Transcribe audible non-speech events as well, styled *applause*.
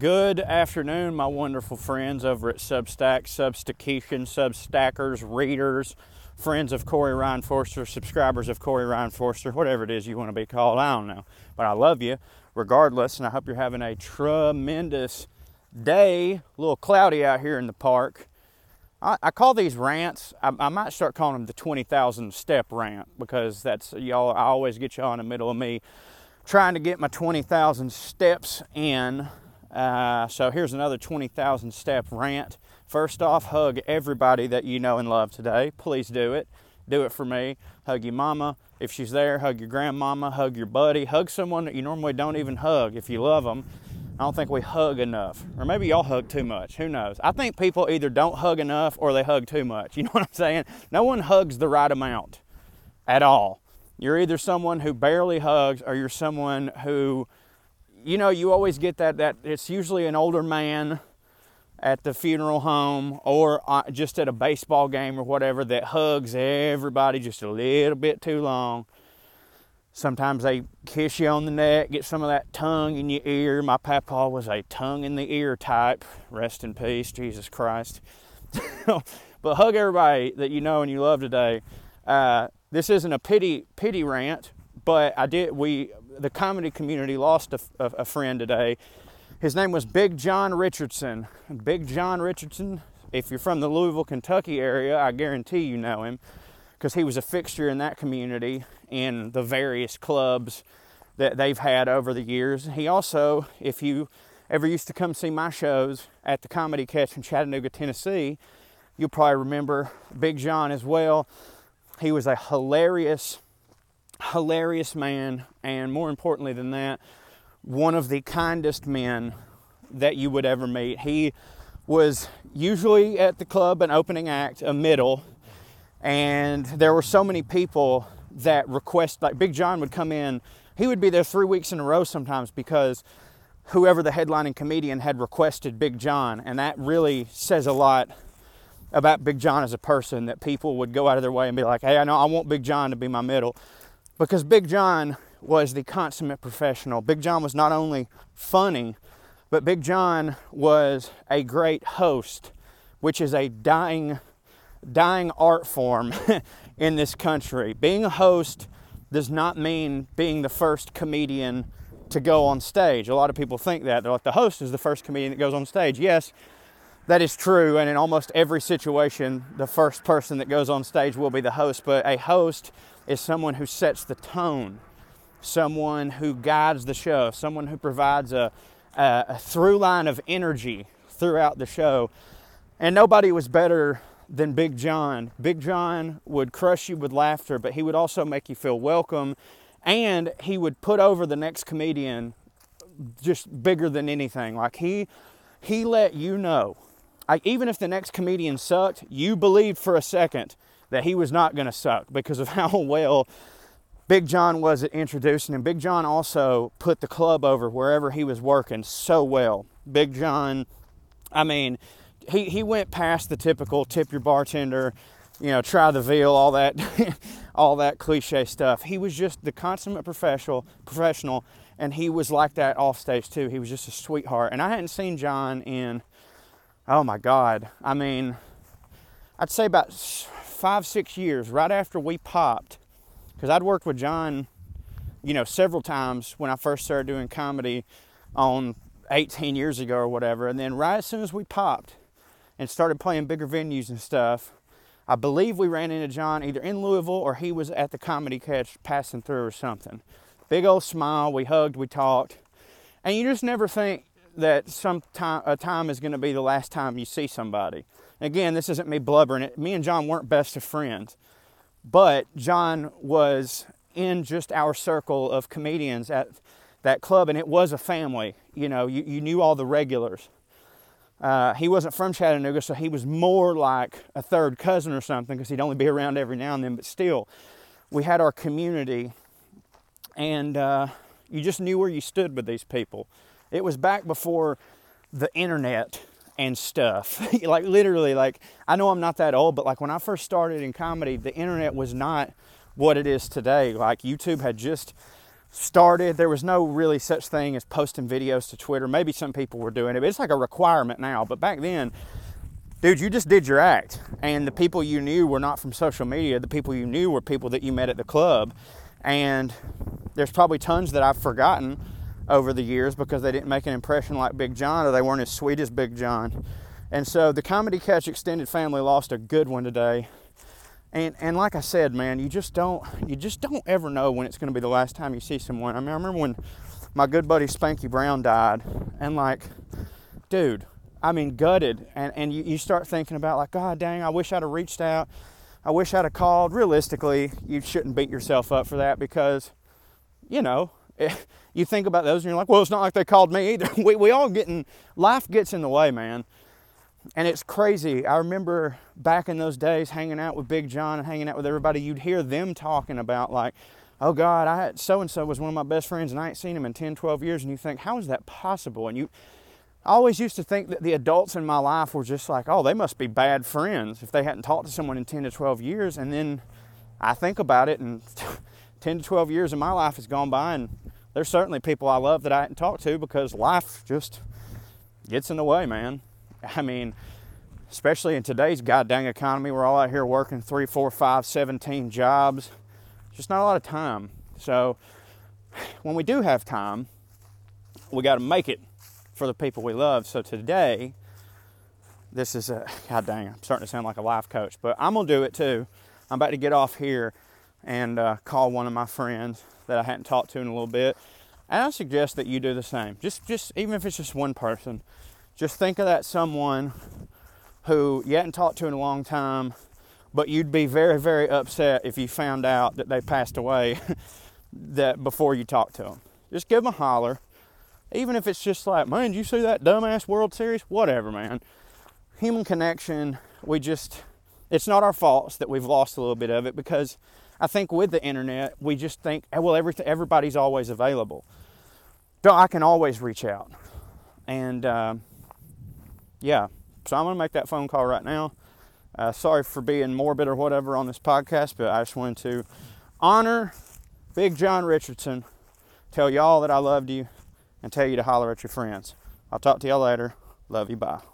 Good afternoon, my wonderful friends over at Substack, Substacation, Substackers, readers, friends of Corey Ryan Forrester, subscribers of Corey Ryan Forrester, whatever it is you want to be called. I don't know. But I love you regardless, and I hope you're having a tremendous day. A little cloudy out here in the park. I, I call these rants, I, I, might start calling them the 20,000 step rant because that's, y'all, I always get y'all in the middle of me trying to get my 20,000 steps in uh, so here's another 20,000 step rant. First off, hug everybody that you know and love today. Please do it. Do it for me. Hug your mama if she's there. Hug your grandmama. Hug your buddy. Hug someone that you normally don't even hug if you love them. I don't think we hug enough. Or maybe y'all hug too much. Who knows? I think people either don't hug enough or they hug too much. *laughs* You know what I'm saying? No one hugs the right amount at all. You're either someone who barely hugs or you're someone who you know, you always get that, that it's usually an older man at the funeral home or uh, just at a baseball game or whatever that hugs everybody just a little bit too long. Sometimes they kiss you on the neck, get some of that tongue in your ear. My papa was a tongue in the ear type. Rest in peace, Jesus Christ. *laughs* but hug everybody that you know and you love today. Uh, this isn't a pity pity rant, but I did we the comedy community lost a, a, a friend today. His name was Big John Richardson. Big John Richardson, if you're from the Louisville, Kentucky area, I guarantee you know him because he was a fixture in that community in the various clubs that they've had over the years. He also, if you ever used to come see my shows at the Comedy Catch in Chattanooga, Tennessee, you'll probably remember Big John as well. He was a hilarious hilarious man, and more importantly than that, one of the kindest men that you would ever meet. He was usually at the club an opening act, a middle, and there were so many people that request like Big John would come in. He would be there three weeks in a row sometimes because whoever the headlining comedian had requested Big John, and that really says a lot about Big John as a person that people would go out of their way and be like, "Hey, I know I want Big John to be my middle." Because Big John was the consummate professional. Big John was not only funny, but Big John was a great host, which is a dying, dying art form *laughs* in this country. Being a host does not mean being the first comedian to go on stage. A lot of people think that. They're like, the host is the first comedian that goes on stage. Yes, that is true. And in almost every situation, the first person that goes on stage will be the host. But a host is someone who sets the tone, someone who guides the show, someone who provides a, a, a through line of energy throughout the show. And nobody was better than Big John. Big John would crush you with laughter, but he would also make you feel welcome. And he would put over the next comedian just bigger than anything. Like he he let you know. Like even if the next comedian sucked, you believed for a second that he was not going to suck because of *laughs* how well Big John was at introducing him. Big John also put the club over wherever he was working so well. Big John, I mean, he, he went past the typical tip your bartender, you know, try the veal, all that, *laughs* all that cliche stuff. He was just the consummate professional, professional, and he was like that off stage too. He was just a sweetheart, and I hadn't seen John in, oh my God, I mean, I'd say about five, six years, right after we popped, because I'd worked with John, you know, several times when I first started doing comedy on 18 years ago or whatever. And then right as soon as we popped and started playing bigger venues and stuff, I believe we ran into John either in Louisville or he was at the comedy catch passing through or something. Big old smile, we hugged, we talked. And you just never think that some time a time is going to be the last time you see somebody. Again, this isn't me blubbering. It, Me and John weren't best of friends, but John was in just our circle of comedians at that club, and it was a family. You know, you, you knew all the regulars. Uh, he wasn't from Chattanooga, so he was more like a third cousin or something because he'd only be around every now and then. But still, we had our community, and uh, you just knew where you stood with these people. It was back before the internet and stuff. *laughs* like literally, like I know I'm not that old, but like when I first started in comedy, the internet was not what it is today. Like YouTube had just started, there was no really such thing as posting videos to Twitter. Maybe some people were doing it, but it's like a requirement now. But back then, dude, you just did your act. And the people you knew were not from social media. The people you knew were people that you met at the club. And there's probably tons that I've forgotten over the years because they didn't make an impression like Big John or they weren't as sweet as Big John. And so the Comedy Catch extended family lost a good one today. And and like I said, man, you just don't you just don't ever know when it's going to be the last time you see someone. I mean, I remember when my good buddy Spanky Brown died, and like, dude, I mean, gutted. And and you, you start thinking about like, God dang, I wish I'd have reached out. I wish I'd have called. Realistically, you shouldn't beat yourself up for that because, you know, *laughs* you think about those and you're like, well, it's not like they called me either. *laughs* We, we all getting, life gets in the way, man. And it's crazy. I remember back in those days hanging out with Big John and hanging out with everybody, you'd hear them talking about, like, oh God, I had so and so was one of my best friends and I ain't seen him in 10, 12 years. And you think, how is that possible? And you, I always used to think that the adults in my life were just like, oh, they must be bad friends if they hadn't talked to someone in 10 to 12 years. And then I think about it, and *laughs* 10 to 12 years of my life has gone by, and there's certainly people I love that I hadn't talked to because life just gets in the way, man. *laughs* I mean, especially in today's goddamn economy, we're all out here working three, four, five, 17 jobs. Just not a lot of time. So *sighs* when we do have time, we got to make it for the people we love. So today, this is a *sighs* god dang, I'm starting to sound like a life coach, but I'm gonna do it too. I'm about to get off here and uh, call one of my friends that I hadn't talked to in a little bit. And I suggest that you do the same. Just, just even if it's just one person, just think of that someone who you hadn't talked to in a long time, but you'd be very, very upset if you found out that they passed away *laughs* that before you talked to them. Just give them a holler, even if it's just like, man, did you see that dumbass World Series? Whatever, man. Human connection. We just, it's not our faults that we've lost a little bit of it because I think with the internet, we just think, well, everything, everybody's always available. So I can always reach out. And uh, yeah, so I'm going to make that phone call right now. Uh, sorry for being morbid or whatever on this podcast, but I just wanted to honor Big John Richardson, tell y'all that I loved you, and tell you to holler at your friends. I'll talk to y'all later. Love you. Bye.